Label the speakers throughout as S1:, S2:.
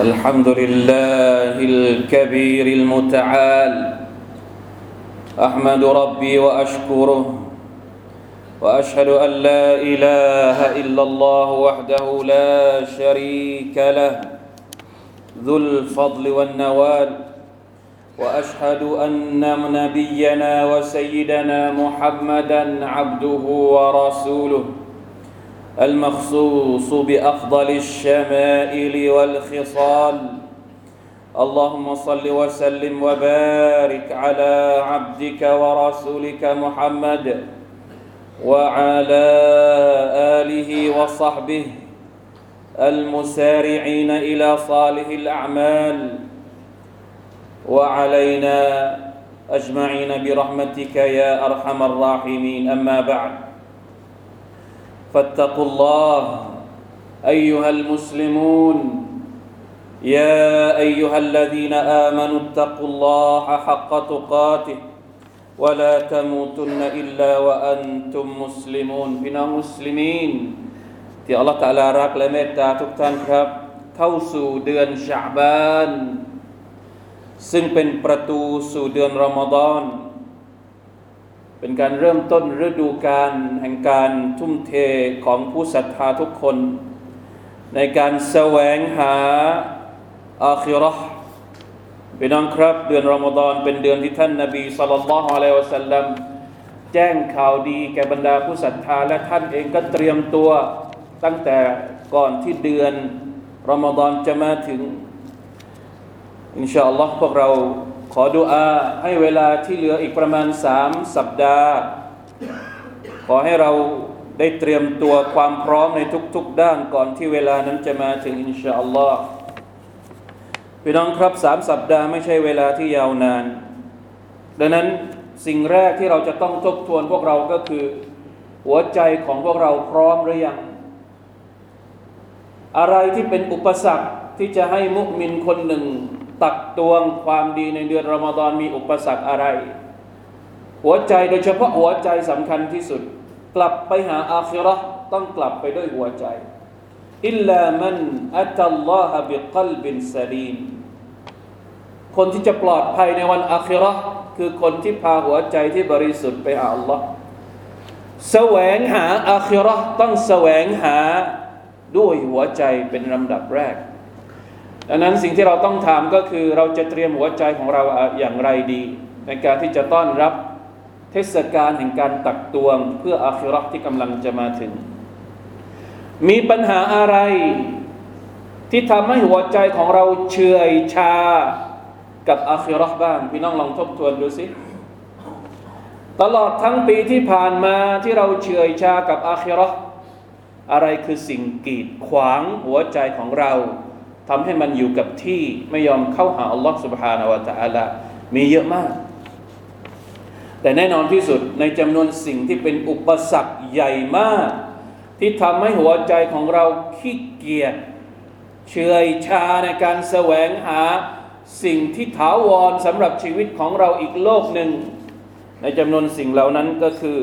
S1: الحمد لله الكبير المتعال. أحمد ربي وأشكره وأشهد أن لا إله إلا الله وحده لا شريك له. ذو الفضل والنوال. وأشهد أن نبينا وسيدنا محمدا عبده ورسوله المخصوص بأفضل الشمائل والخصال. اللهم صل وسلم وبارك على عبدك ورسولك محمد وعلى آله وصحبه المسارعين إلى صالح الأعمال. وعلينا اجمعين برحمتك يا ارحم الراحمين اما بعد فاتقوا الله ايها المسلمون يا ايها الذين امنوا اتقوا الله حق تقاته ولا تموتن الا وانتم مسلمون พี่น้องมุสลิมีนที่อัลลอฮฺตะอาลารักและเมตตาทุกท่านครับ เข้าสู่เดือนชาบาน ซึ่งเป็นประตูสู่เดือนรอมฎอนเป็นการเริ่มต้นฤดูกาลแห่งการทุ่มเทของผู้ศรัทธาทุกคน ในการแสวงหาอาคิรอห์พี่น้องครับ เดือนรอมฎอนเป็นเดือนที่ท่านนาบีสุลต่านละฮ์อะลัยวะสัลลัมแจ้งข่าวดีแก่บรรดาผู้ศรัทธาและท่านเองก็เตรียมตัวตั้งแต่ก่อนที่เดือนรอมฎอนจะมาถึง อินชาอัลลอฮ์พวกเราขอดุอาให้เวลาที่เหลืออีกประมาณสามสัปดาห์ ขอให้เราได้เตรียมตัวความพร้อมในทุก ๆ ด้านก่อนที่เวลานั้นจะมาถึงอินชาอัลลอฮ์พี่น้องครับสามสัปดาห์ไม่ใช่เวลาที่ยาวนาน ดังนั้นสิ่งแรกที่เราจะต้องทบทวนพวกเราก็คือ หัวใจของพวกเราพร้อมหรือยัง อะไรที่เป็นอุปสรรคที่จะให้มุมินคนหนึ่ง ตักตวงความดีในเดือนรอมฎอนมีอุปสรรคอะไร หัวใจโดยเฉพาะหัวใจสำคัญที่สุด กลับไปหาอาคิราต้องกลับไปด้วยหัวใจอิลลามันอัตัลลอฮะบิกลบินซาลีมคนที่จะปลอดภัยในวันอาคิราคือคนที่พาหัวใจที่บริสุทธิ์ไปหาอัลลอฮ์แสวงหาอาคิราต้องแสวงหาด้วยหัวใจเป็นลำดับแรก ดังนั้นสิ่งที่เราต้องถามก็คือเราจะเตรียมหัวใจของเราอย่างไรดี ในการที่จะต้อนรับเทศกาลแห่งการตักตวง เพื่ออาคิเราะห์ที่กำลังจะมาถึง มีปัญหาอะไร ที่ทำให้หัวใจของเราเฉื่อยชากับอาคิเราะห์บ้างพี่น้องลองทบทวนดูสิตลอดทั้งปีที่ผ่านมาที่เราเฉื่อยชากับอาคิเราะห์อะไรคือสิ่งกีดขวางหัวใจของเรา ทำให้มันอยู่กับที่ไม่ยอมเข้าหาอัลลอฮ์ سبحانه และ تعالى มีเยอะมาก แต่แน่นอนที่สุดในจำนวนสิ่งที่เป็นอุปสรรคใหญ่มาก ที่ทำให้หัวใจของเราขี้เกียจเฉื่อยชาในการแสวงหาสิ่งที่ถาวรสำหรับชีวิตของเราอีกโลกหนึ่ง ในจำนวนสิ่งเหล่านั้นก็คือ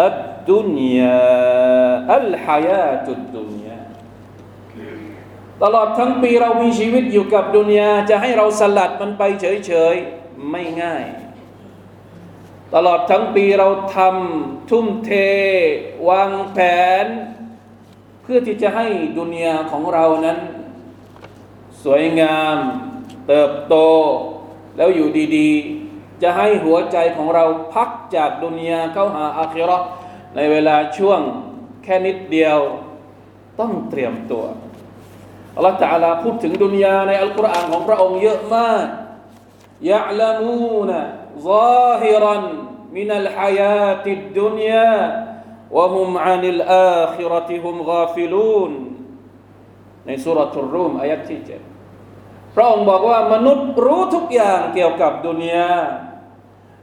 S1: อัดดุนยาอัลฮายาตุดดุนยา า ตลอดทั้งปีเรามีชีวิตอยู่กับดุนยาจะให้เราสลัดมันไปเฉยๆ ไม่ง่าย ตลอดทั้งปีเราทำทุ่มเท วางแผน เพื่อที่จะให้ดุนยาของเรานั้น สวยงาม เติบโต แล้วอยู่ดีๆ จะให้หัวใจของเราพักจากดุนยาเข้าหาอาคิราะห์ในเวลาช่วงแค่นิดเดียว ต้องเตรียมตัว อัลลอฮฺตาลาพูดถึงดุนยาในอัลกุรอานของพระองค์เยอะมากيعلمون ظاهرا من الحياة الدنيا وهم عن الآخرة هم غافلونในสุรทุรูมอายัที่เจ็ดพระองค์บอกว่ามนุษย์รู้ทุกอย่างเกี่ยวกับดุนยา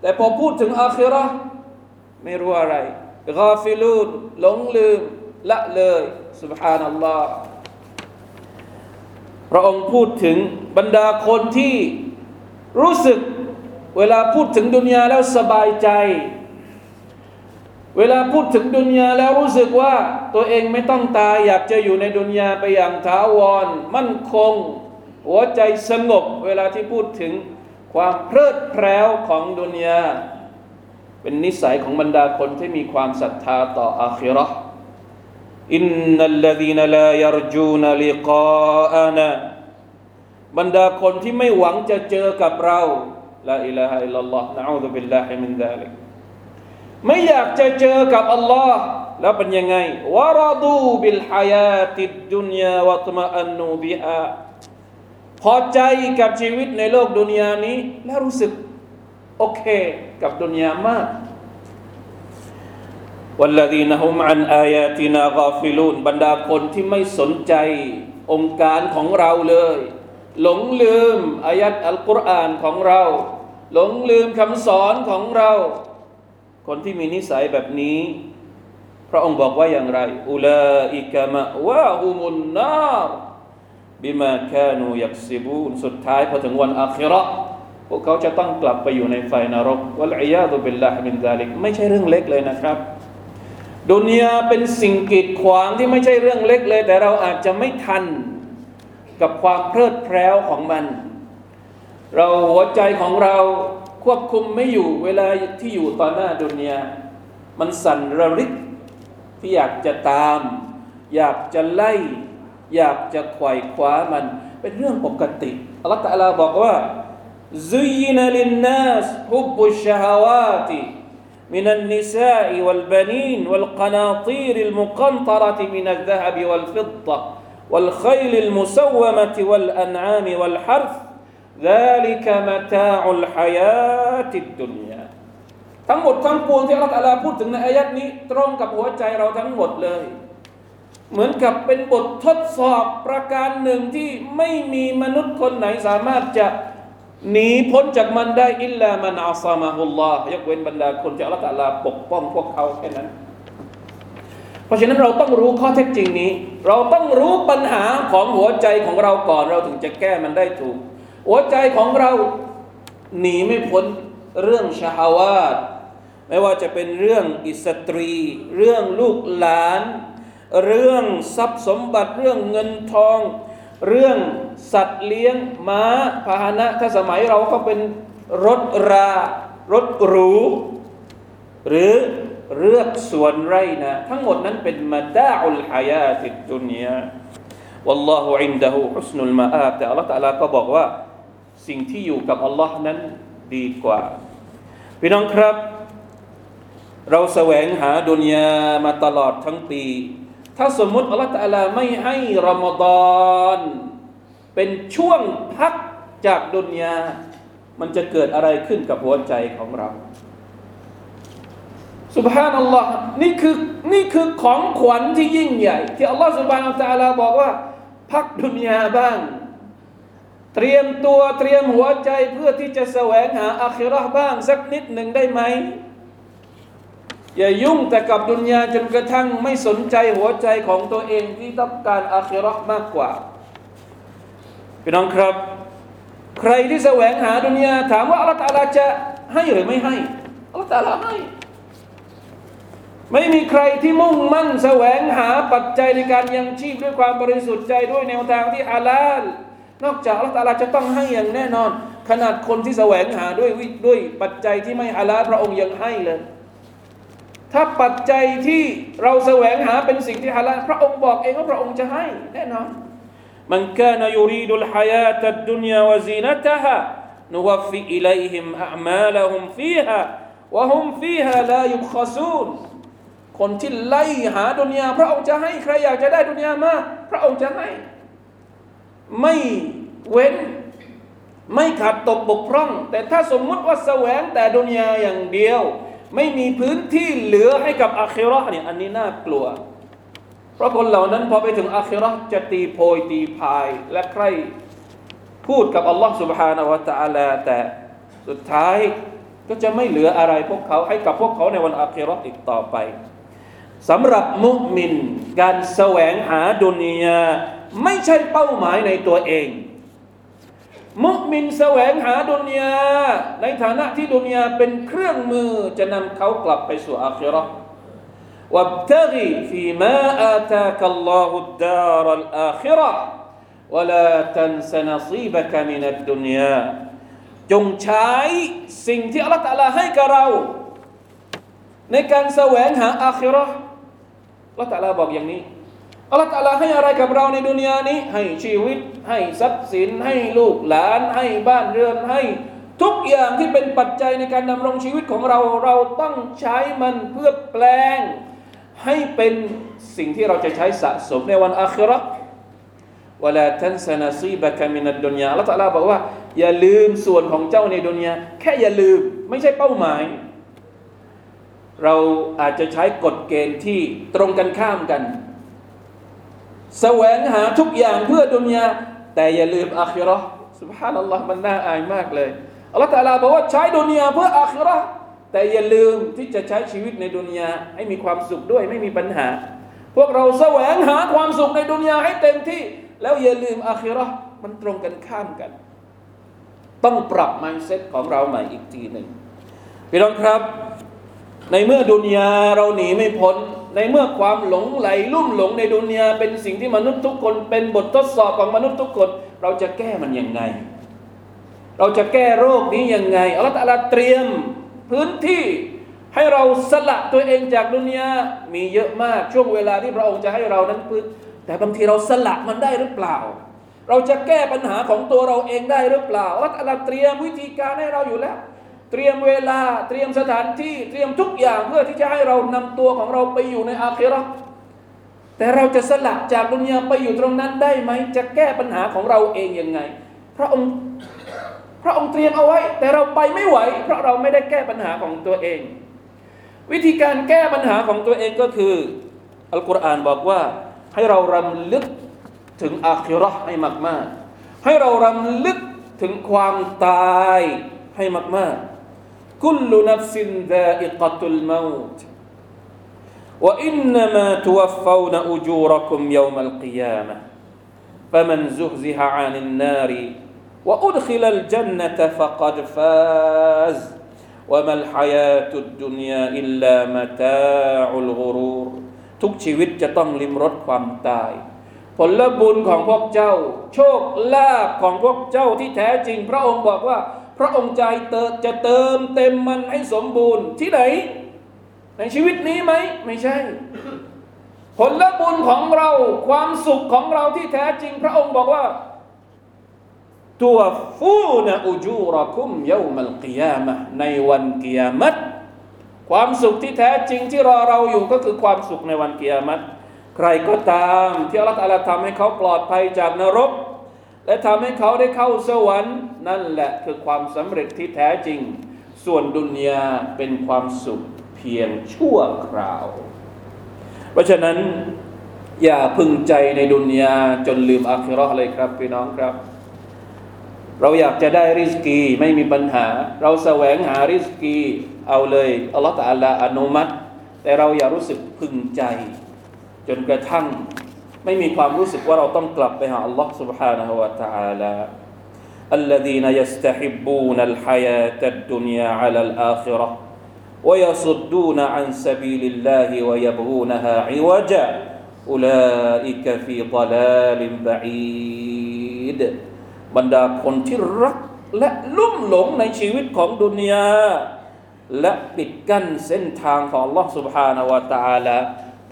S1: แต่พอพูดถึงอาคิรอไม่รู้อะไรกาฟิลูนหลงลืมละเลย سبحان الله พระองค์พูดถึงบรรดาคนที่รู้สึกเวลาพูดถึงดุนยาแล้วสบายใจ เวลาพูดถึงดุนยาแล้วรู้สึกว่าตัวเองไม่ต้องตายอยากจะอยู่ในดุนยาไปอย่างถาวร มั่นคง หัวใจสงบ เวลาที่พูดถึงความเพลิดเพลินของดุนยาเป็นนิสัยของบรรดาคนที่มีความศรัทธาต่ออาคิเราะห์ إن الذين لا يرجون لقاءناบรรดาคนที่ไม่หวังจะเจอกับเราلا إله إلا الله نعوذ بالله من ذلكไม่อยากจะเจอกับอัลลอฮ์แล้วเป็นยังไงวะรดูบิลฮายาติดดุนยาวะตมะอันนูบิฮาพอใจกับชีวิตในโลกดุนยานี้ แล้วรู้สึกโอเคกับดุนยามาก والذين هم عن آياتنا غافلون บรรดาคนที่ไม่สนใจองค์การของเราเลย หลงลืมอายัดอัลกุรอานของเรา หลงลืมคำสอนของเรา คนที่มีนิสัยแบบนี้ พระองค์บอกว่าอย่างไรอุลาอิกามะวะฮุมุนนาร์บิมาคานูยักซิบูนสุดท้ายพอถึงวันอาคิเราะห์พวกเขาจะต้องกลับไปอยู่ในไฟนรกวัลอียาตุบิลลาฮิมินซาลิกไม่ใช่เรื่องเล็กเลยนะครับ ดุนยาเป็นสิ่งกีดขวางที่ไม่ใช่เรื่องเล็กเลย แต่เราอาจจะไม่ทันกับความเพลิดเพลินของมัน เราหัวใจของเราควบคุมไม่อยู่เวลาที่อยู่ต่อหน้าดุนยามันสั่นระริกที่อยากจะตาม อยากจะไล่ อยากจะไขว่คว้ามัน เป็นเรื่องปกติอัลลอฮฺตะลาบอกว่าซุยนลินนัสฮุบุชฮาวาติ من النساء والبنين والقناطير المقنطرة من الذهب والفضة والخيل المسومة والأنعام والحرث ذلك متاع الحياة الدنيا ทั้งหมดทั้งปวงที่อัลลอฮฺพูดถึงในอายัดนี้ ตรงกับหัวใจเราทั้งหมดเลย เหมือนกับเป็นบททดสอบประการหนึ่งที่ไม่มีมนุษย์คนไหนสามารถจะ หนีพ้นจากมันได้อิลลามันอัลามะฮุลลอฮ์ยกเว้นบรรดาคนที่อัลลอฮฺลาปกป้องพวกเขาแค่นั้น เพราะฉะนั้นเราต้องรู้ข้อเท็จจริงนี้ เราต้องรู้ปัญหาของหัวใจของเราก่อนเราถึงจะแก้มันได้ถูก หัวใจของเราหนีไม่พ้นเรื่องชาฮาวาดไม่ว่าจะเป็นเรื่องอิสตรี เรื่องลูกหลาน เรื่องทรัพย์สมบัติเรื่องเงินทอง เรื่อง สัตว์เลี้ยงม้าพาหนะ ถ้าสมัยเราก็เป็นรถรา รถหรู หรือเลือกสวนไร่นะ ทั้งหมดนั้นเป็นมาดาอุลฮายาติดดุนยา والله عنده حسن المآب แต่อัลลอฮฺตะลาก็บอกว่า สิ่งที่อยู่กับอัลลอฮ์นั้นดีกว่า พี่น้องครับ เราแสวงหาดุนยามาตลอดทั้งปี ถ้าสมมุติอัลลอฮฺตะลาไม่ให้รอมฎอน เป็นช่วงพักจากดุนยา มันจะเกิดอะไรขึ้นกับหัวใจของเราสุบฮานัลลอฮ์นี่คือนี่คือของขวัญที่ยิ่งใหญ่ ที่อัลลอฮ์สุบฮานอัลตะลาบอกว่า พักดุนยาบ้าง เตรียมตัวเตรียมหัวใจเพื่อที่จะแสวงหาอาคิรอบ้างสักนิดหนึ่งได้ไหม อย่ายุ่งแต่กับดุนยาจนกระทั่งไม่สนใจหัวใจของตัวเองที่ต้องการอาคิรอมากกว่า พี่น้องครับ ใครที่แสวงหาดุนยาถามว่าอัลลอฮฺตาลาจะให้หรือไม่ให้อัลลอฮฺตาลาให้ ไม่มีใครที่มุ่งมั่นแสวงหาปัจจัยในการยังชีพด้วยความบริสุทธิ์ใจด้วยแนวทางที่ฮาลาลนอกจากอัลลอฮฺตาลาจะต้องให้อย่างแน่นอน ขนาดคนที่แสวงหาด้วยด้วยปัจจัยที่ไม่ฮาลาลพระองค์ยังให้เลย ถ้าปัจจัยที่เราแสวงหาเป็นสิ่งที่ฮาลาลพระองค์บอกเองว่าพระองค์จะให้แน่นอน من كان يريد الحياة الدنيا وزينتها نوفي إليهم أعمالهم فيها وهم فيها لا يبخسون คนที่ไล่หาดุนยาพระองค์จะให้ใครอยากจะได้ดุนยามากพระองค์จะให้ ไม่เว้น ไม่ขาดตกบกพร่อง แต่ถ้าสมมุติว่าแสวงแต่ดุนยาอย่างเดียว ไม่มีพื้นที่เหลือให้กับอาคิรอเนี่ยอันนี้น่ากลัว เพราะคนเหล่านั้นพอไปถึงอาคิรอจะตีโพยตีพาย และใครพูดกับอัลลอฮ์ سبحانه และ تعالى แต่สุดท้ายก็จะไม่เหลืออะไรพวกเขาให้กับพวกเขาในวันอาคิรออีกต่อไปสำหรับมุมินการแสวงหาดุนยาไม่ใช่เป้าหมายในตัวเอง มุมินแสวงหาดุนยาในฐานะที่ดุนยาเป็นเครื่องมือจะนำเขากลับไปสู่อาคิรอ وابتغي فيما آتاك الله الدار الآخرة ولا تنس نصيبك من الدنيا จงใช้สิ่งที่อัลลอฮฺตะลาให้กับเรา ในการแสวงหาอาคิรออัลลอฮฺตะลาบอกอย่างนี้อัลลอฮฺตะลาให้อะไรกับเราในดุนยานี้ ให้ชีวิต ให้ทรัพย์สิน ให้ลูกหลาน ให้บ้านเรือน ให้ทุกอย่างที่เป็นปัจจัยในการดำรงชีวิตของเรา เราต้องใช้มันเพื่อแปลง ให้เป็นสิ่งที่เราจะใช้สะสมในวันอาคิรอวลาทันสนาซีบะกามินัดดุนยาอัลลอฮฺตะลาบอกว่า อย่าลืมส่วนของเจ้าในดุนยาแค่อย่าลืมไม่ใช่เป้าหมาย เราอาจจะใช้กฎเกณฑ์ที่ตรงกันข้ามกันแสวงหาทุกอย่างเพื่อดุนยาแต่อย่าลืมอาคิรอสุบฮานัลลอฮ์มันน่าอายมากเลยอัลลอฮฺตะลาบอกว่าใช้ดุนยาเพื่ออาคิรอ แต่อย่าลืมที่จะใช้ชีวิตในดุนยาให้มีความสุขด้วยไม่มีปัญหา พวกเราแสวงหาความสุขในดุนยาให้เต็มที่ แล้วอย่าลืมอาคิรอมันตรงกันข้ามกัน ต้องปรับ mindset ของเราใหม่อีกทีหนึ่งพี่น้องครับ ในเมื่อดุนยาเราหนีไม่พ้นในเมื่อความหลงไหลลุ่มหลงในดุนยาเป็นสิ่งที่มนุษย์ทุกคน เป็นบททดสอบของมนุษย์ทุกคน เราจะแก้มันยังไง เราจะแก้โรคนี้ยังไงอัลลอฮฺตะลาเตรียม พื้นที่ให้เราสละตัวเองจากดุนยามีเยอะมากช่วงเวลาที่พระองค์จะให้เรานั้นพื้นแต่บางทีเราสละมันได้หรือเปล่า เราจะแก้ปัญหาของตัวเราเองได้หรือเปล่าอัลลอฮฺเตรียมวิธีการให้เราอยู่แล้ว เตรียมเวลาเตรียมสถานที่เตรียมทุกอย่างเพื่อที่จะให้เรานำตัวของเราไปอยู่ในอาคิรอแต่เราจะสลับจากดุนยาไปอยู่ตรงนั้นได้ไหมจะแก้ปัญหาของเราเองยังไง พระองค์ พระองค์เตรียมเอาไว้ แต่เราไปไม่ไหว เพราะเราไม่ได้แก้ปัญหาของตัวเอง วิธีการแก้ปัญหาของตัวเองก็คืออัลกุรอานบอกว่า ให้เรารำลึกถึงอาคิรอให้มากๆ ให้เรารำลึกถึงความตายให้มากๆ كل نفس ذائقة الموت وإنما توفون أجوركم يوم القيامة فمن زهزها عن النار وأدخل الجنة فقد فاز وما الحياة الدنيا إلا متاع الغرور ทุกชีวิตจะต้องลิมรสความตาย ผลบุญของพวกเจ้า โชคลาภของพวกเจ้าที่แท้จริง พระองค์บอกว่าพระองค์ใจเติจะเติมเต็มมันให้สมบูรณ์ที่ไหน ในชีวิตนี้ไหม ไม่ใช่ ผลบุญของเราความสุขของเราที่แท้จริง พระองค์บอกว่า ตัวฟูนอุจูรคุมเยามัลกิยามะในวันกิยามัตความสุขที่แท้จริงที่รอเราอยู่ก็คือความสุขในวันกิยามัตใครก็ตามที่อัลลอฮฺทำให้เขาปลอดภัยจากนรก และทำให้เขาได้เข้าสวรรค์ นั่นแหละคือความสำเร็จที่แท้จริง ส่วนดุนยาเป็นความสุขเพียงชั่วคราว เพราะฉะนั้นอย่าพึงใจในดุนยาจนลืมอาคิรอเลยครับพี่น้องครับ เราอยากจะได้ริสกีไม่มีปัญหา เราแสวงหาริสกีเอาเลยอัลลอฮฺตะอัลลาอนุมัติ แต่เราอย่ารู้สึกพึงใจ จนกระทั่งไม่มีความรู้สึกว่าเราต้องกลับไปหาอัลลอฮ์ سبحانه และ تعالى الذين يستحبون الحياة الدنيا على الآخرة ويصدون عن سبيل الله ويبغونها عوجا أولئك في ضلال بعيد บรรดาคนที่รักและลุ่มหลงในชีวิตของดุนยา และปิดกั้นเส้นทางของ Allah سبحانه และ تعالى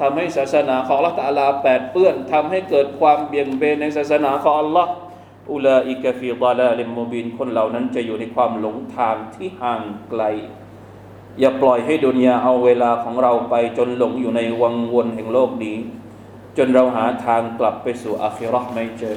S1: ทำให้ศาสนาของ Allah ตาลาแปดเปื้อนทำให้เกิดความเบี่ยงเบนในศาสนาของ Allah อุลาอิกฟีดาลาลิมมูบินคนเหล่านั้นจะอยู่ในความหลงทางที่ห่างไกล อย่าปล่อยให้ดุนยาเอาเวลาของเราไปจนหลงอยู่ในวังวนแห่งโลกนี้ จนเราหาทางกลับไปสู่อาคิรอห์ไม่เจอ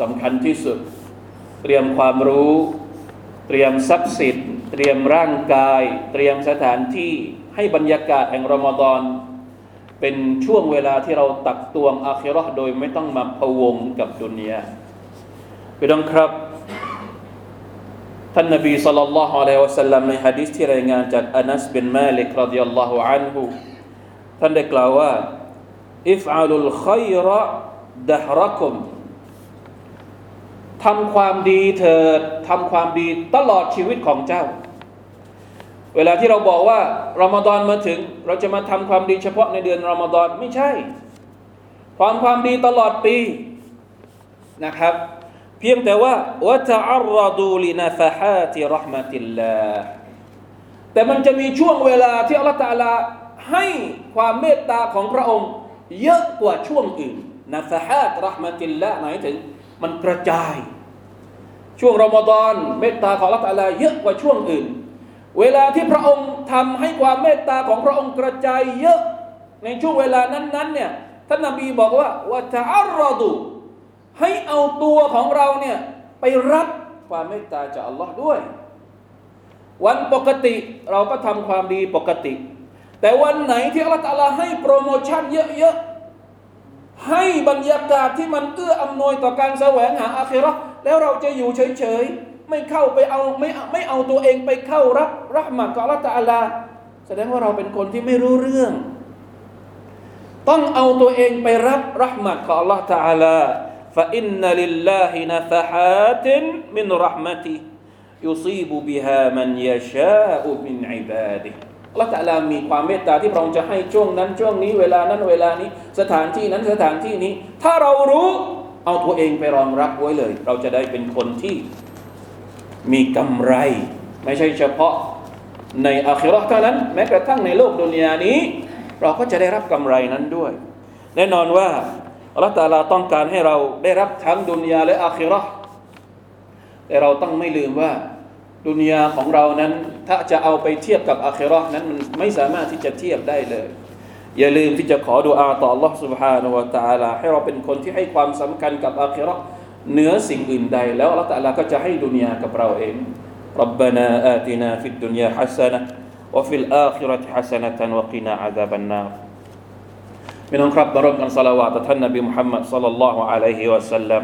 S1: สำคัญที่สุด เตรียมความรู้ เตรียมทรัพย์สินเตรียมร่างกาย เตรียมสถานที่ให้บรรยากาศแห่งรอมฎอนเป็นช่วงเวลาที่เราตักตวงอาคิรอโดยไม่ต้องมาพะวงกับดุนยาพี่น้องครับ ท่านนบีสัลลัลลอฮุอะลัยฮิวะสัลลัมในฮะดิษที่รายงานจากอานัสบินมาลิกรดิยัลลอฮุอันฮุท่านได้กล่าวว่าอิฟอาลุลขัยรดะฮรักุม ทำความดีเถิดทำความดีตลอดชีวิตของเจ้า เวลาที่เราบอกว่ารอมฎอนมาถึง เราจะมาทำความดีเฉพาะในเดือนรอมฎอนไม่ใช่ความความดีตลอดปีนะครับ เพียงแต่ว่าวะตะอัรรดูลินาฟะฮาติรหมติลลาแต่มันจะมีช่วงเวลาที่อัลลอฮฺตะลาให้ความเมตตาของพระองค์ เยอะกว่าช่วงอื่นนาฟะฮาตรหมติลลาหมายถึง มันกระจาย ช่วงรอมฎอนเมตตาของลลอฮฺตะลาเยอะกว่าช่วงอื่น เวลาที่พระองค์ทำให้ความเมตตาของพระองค์กระจายเยอะในช่วงเวลานั้นๆเนี่ยท่านนบีบอกว่าวะตะอัรรดูให้เอาตัวของเราเนี่ยไปรับความเมตตาจากอัลลอฮ์ด้วย วันปกติเราก็ทำความดีปกติ แต่วันไหนที่อัลลอฮฺให้โปรโมชั่นเยอะๆ ให้บรรยากาศที่มันเอื้ออำนวยต่อการแสวงหาอาคิเราะห์แล้วเราจะอยู่เฉยๆไม่เข้าไปเอาไม่ไม่เอาตัวเองไปเข้ารับรัหมัดของอัลลอฮฺแสดงว่าเราเป็นคนที่ไม่รู้เรื่อง ต้องเอาตัวเองไปรับรัหมัดของอัลลอฮฺ فإن لله نفحات من رحمته يصيب بها من يشاء من عباده อั ลลอฮฺตะลามีความเมตตาที่พระองค์จะให้ช่วงนั้นช่วงนี้เวลานั้นเวลานี้สถานที่นั้นสถานที่นี้ ถ้าเรารู้เอาตัวเองไปรองรับไว้เลย เราจะได้เป็นคนที่มีกำไร ไม่ใช่เฉพาะในอาคิราะห์เท่านั้น แม้กระทั่งในโลกดุนยานี้ เราก็จะได้รับกำไรนั้นด้วย แน่นอนว่าอัลตาลาต้องการให้เราได้รับทั้งดุนยาและอาคิราะห์แต่เราต้องไม่ลืมว่า ดุนยาของเรานั้น ถ้าจะเอาไปเทียบกับอาคิเราะห์นั้นมันไม่สามารถที่จะเทียบได้เลย อย่าลืมที่จะขอดุอาต่อ Allah سبحانه และ تعالى ให้เราเป็นคนที่ให้ความสำคัญกับอาคิเราะห์เหนือสิ่งอื่นใด แล้วอัลลอฮฺตาลาก็จะให้ดุนยากับเราเอง ربنا آتنا في الدنيا حسنة وفي الآخرة حسنة وقنا عذاب النار พี่น้องครับมาร่วมกันสลาวาตท่านนบีมุฮัมมัดสัลลัลลอฮุอะลัยฮิวะสัลลัม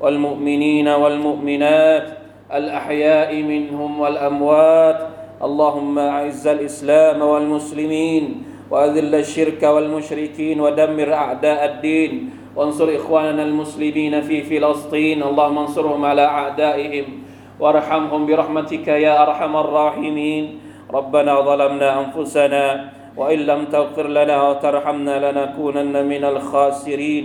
S1: والمؤمنين والمؤمنات الأحياء منهم والأموات. اللهم أعز الإسلام والمسلمين وأذل الشرك والمشركين ودمر أعداء الدين. وانصر إخواننا المسلمين في فلسطين. اللهم انصرهم على أعدائهم وارحمهم برحمتك يا أرحم الراحمين. ربنا ظلمنا أنفسنا وإن لم تغفر لنا وترحمنا لنكونن من الخاسرين.